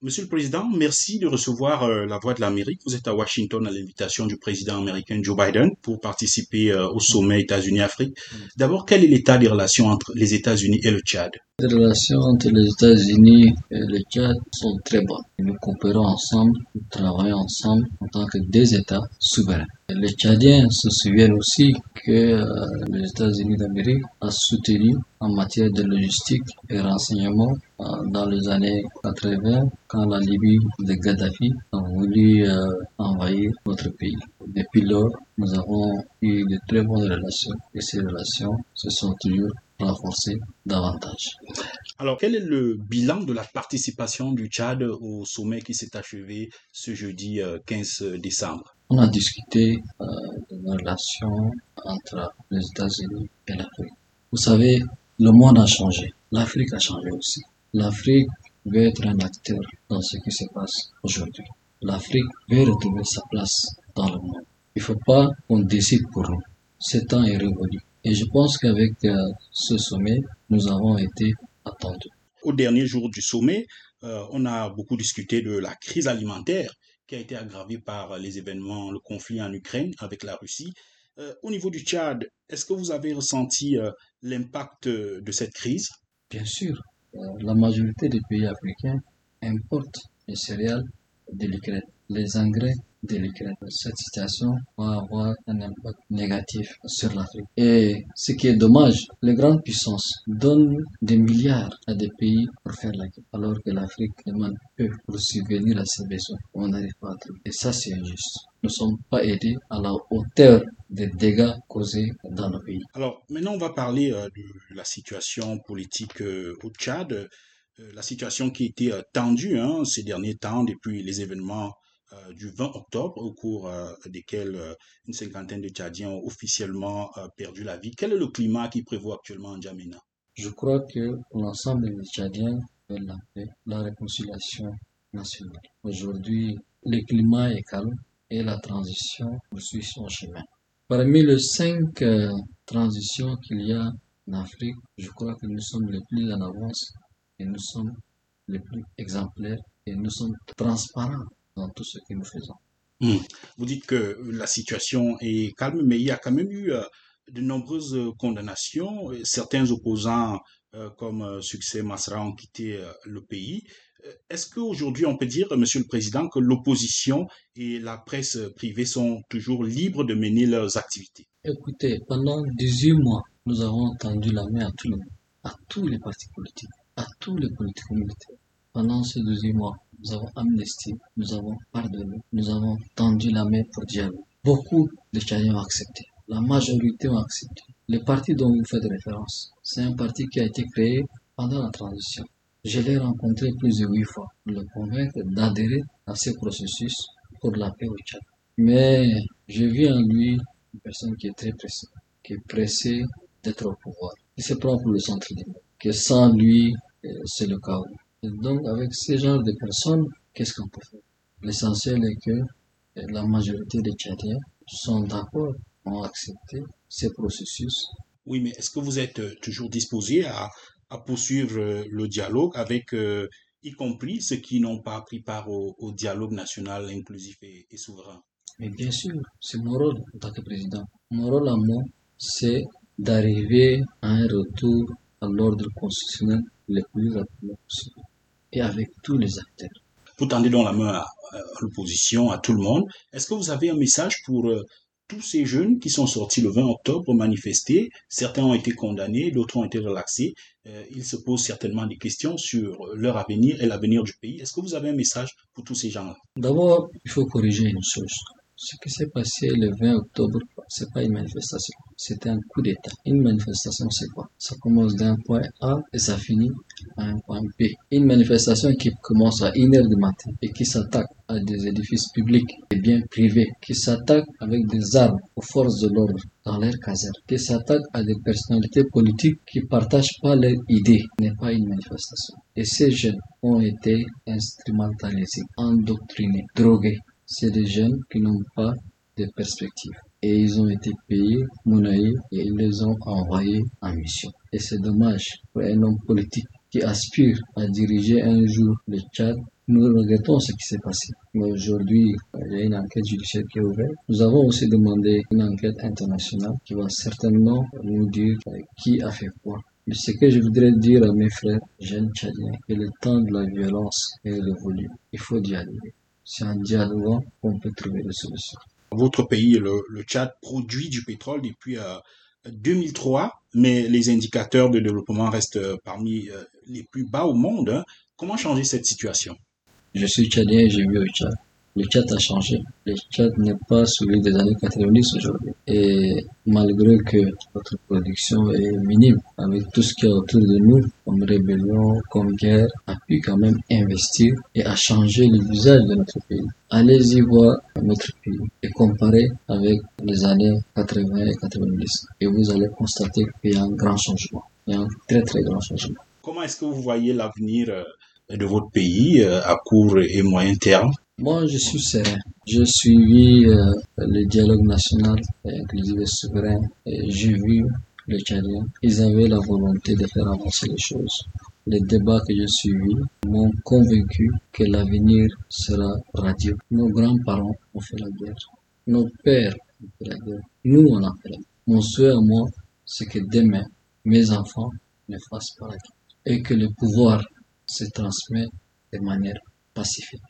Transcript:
Monsieur le Président, merci de recevoir euh, la Voix de l'Amérique. Vous êtes à Washington à l'invitation du président américain Joe Biden pour participer euh, au sommet États-Unis-Afrique. D'abord, quel est l'état des relations entre les États-Unis et le Tchad? Les relations entre les États-Unis et le Tchad sont très bonnes. Nous coopérons ensemble, nous travaillons ensemble en tant que deux États souverains. Les Tchadiens se souviennent aussi que euh, les États-Unis d'Amérique ont soutenu en matière de logistique et renseignement euh, dans les années 80 quand la Libye de Gaddafi a voulu euh, envahir notre pays. Depuis lors, nous avons eu de très bonnes relations et ces relations se sont toujours renforcées davantage. Alors, quel est le bilan de la participation du Tchad au sommet qui s'est achevé ce jeudi 15 décembre? On a discuté euh, de nos relations entre les États-Unis et l'Afrique. Vous savez, le monde a changé. L'Afrique a changé aussi. L'Afrique veut être un acteur dans ce qui se passe aujourd'hui. L'Afrique veut retrouver sa place dans le monde. Il ne faut pas qu'on décide pour nous. Ce temps est révolu. Et je pense qu'avec euh, ce sommet, nous avons été attendus. Au dernier jour du sommet, euh, on a beaucoup discuté de la crise alimentaire qui a été aggravé par les événements, le conflit en Ukraine avec la Russie. Euh, au niveau du Tchad, est-ce que vous avez ressenti euh, l'impact de cette crise? Bien sûr. Euh, la majorité des pays africains importent les céréales de l'Ukraine, les engrais. Cette situation va avoir un impact négatif sur l'Afrique. Et ce qui est dommage, les grandes puissances donnent des milliards à des pays pour faire la guerre, alors que l'Afrique demande peu pour subvenir à ses besoins. On n'arrive pas à trouver. Et ça, c'est injuste. Nous ne sommes pas aidés à la hauteur des dégâts causés dans nos pays. Alors, maintenant, on va parler euh, de la situation politique euh, au Tchad. Euh, la situation qui était tendue hein, ces derniers temps depuis les événements euh, du 20 octobre, au cours euh, desquels euh, une cinquantaine de Tchadiens ont officiellement perdu la vie. Quel est le climat qui prévoit actuellement en Djamena Je crois que l'ensemble des Tchadiens veulent la paix, la réconciliation nationale. Aujourd'hui, le climat est calme et la transition poursuit son chemin. Parmi les cinq transitions qu'il y a en Afrique, je crois que nous sommes les plus en avance et nous sommes les plus exemplaires et nous sommes transparents dans tout ce que nous faisons. Hmm. Vous dites que la situation est calme, mais il y a quand même eu euh, de nombreuses condamnations. Certains opposants, euh, comme Succès Masra, ont quitté euh, le pays. Est-ce qu'aujourd'hui, on peut dire, Monsieur le Président, que l'opposition et la presse privée sont toujours libres de mener leurs activités? Écoutez, pendant 18 mois, nous avons tendu la main à tout le monde, à tous les partis politiques, à tous les politiques militaires. Pendant ces 18 mois, nous avons amnistié, nous avons pardonné, nous avons tendu la main pour dialogue. Beaucoup de Tchadiens ont accepté. La majorité ont accepté. Le parti dont vous faites référence, c'est un parti qui a été créé pendant la transition. Je l'ai rencontré plus de huit fois pour le convaincre d'adhérer à ce processus pour la paix au Tchad. Mais j'ai vu en lui une personne qui est très pressée, qui est pressée d'être au pouvoir. Il se prend pour le centre du monde, que sans lui, euh, c'est le chaos. Et donc, avec ce genre de personnes, qu'est-ce qu'on peut faire? L'essentiel est que la majorité des Tchadiens sont d'accord, ont accepté ce processus. Oui, mais est-ce que vous êtes euh, toujours disposé à, à poursuivre euh, le dialogue avec, euh, y compris ceux qui n'ont pas pris part au, dialogue national inclusif et, et souverain? Mais bien sûr, c'est mon rôle en tant que président. Mon rôle à moi, c'est d'arriver à un retour à l'ordre constitutionnel le plus rapidement possible et avec tous les acteurs. Vous tendez donc la main à, l'opposition, à tout le monde. Est-ce que vous avez un message pour euh, tous ces jeunes qui sont sortis le 20 octobre pour manifester? Certains ont été condamnés, d'autres ont été relaxés. Euh, ils se posent certainement des questions sur leur avenir et l'avenir du pays. Est-ce que vous avez un message pour tous ces gens-là? D'abord, il faut corriger une chose. Ce qui s'est passé le 20 octobre, c'est pas une manifestation, c'était un coup d'État. Une manifestation, c'est quoi? Ça commence d'un point A et ça finit à un point B. Une manifestation qui commence à 1h du matin et qui s'attaque à des édifices publics et biens privés, qui s'attaque avec des armes aux forces de l'ordre dans l'air caserne, qui s'attaque à des personnalités politiques qui partagent pas leurs idées, n'est pas une manifestation. Et ces jeunes ont été instrumentalisés, endoctrinés, drogués, c'est des jeunes qui n'ont pas de perspective. Et ils ont été payés, monnaie et ils les ont envoyés en mission. Et c'est dommage pour un homme politique qui aspire à diriger un jour le Tchad Nous regrettons ce qui s'est passé. Mais aujourd'hui, il y a une enquête judiciaire qui est ouverte. Nous avons aussi demandé une enquête internationale qui va certainement nous dire qui a fait quoi. Mais ce que je voudrais dire à mes frères jeunes tchadiens, que le temps de la violence est révolu. Il faut dialoguer. C'est en dialoguant qu'on peut trouver des solutions. Votre pays, le, le Tchad, produit du pétrole depuis euh, 2003, mais les indicateurs de développement restent euh, parmi euh, les plus bas au monde. Hein. Comment changer cette situation? Je suis tchadien et j'ai vu au Tchad. Le Tchad a changé. Le Tchad n'est pas celui des années 90 aujourd'hui. Et malgré que notre production est minime, avec tout ce qu'il y a autour de nous, comme rébellion, comme guerre, a pu quand même investir et a changé le visage de notre pays. Allez-y voir notre pays et comparer avec les années 80 et 90. Et vous allez constater qu'il y a un grand changement. Il y a un très très grand changement. Comment est-ce que vous voyez l'avenir euh, de votre pays euh, à court et moyen terme? Moi, je suis serein. J'ai suivi euh, le dialogue national inclusif et souverain j'ai vu les Tchadiens. Ils avaient la volonté de faire avancer les choses. Les débats que j'ai suivis m'ont convaincu que l'avenir sera radieux. Nos grands-parents ont fait la guerre. Nos pères ont fait la guerre. Nous, on a fait la guerre. Mon souhait à moi, c'est que demain, mes enfants ne fassent pas la guerre et que le pouvoir se transmet de manière pacifique.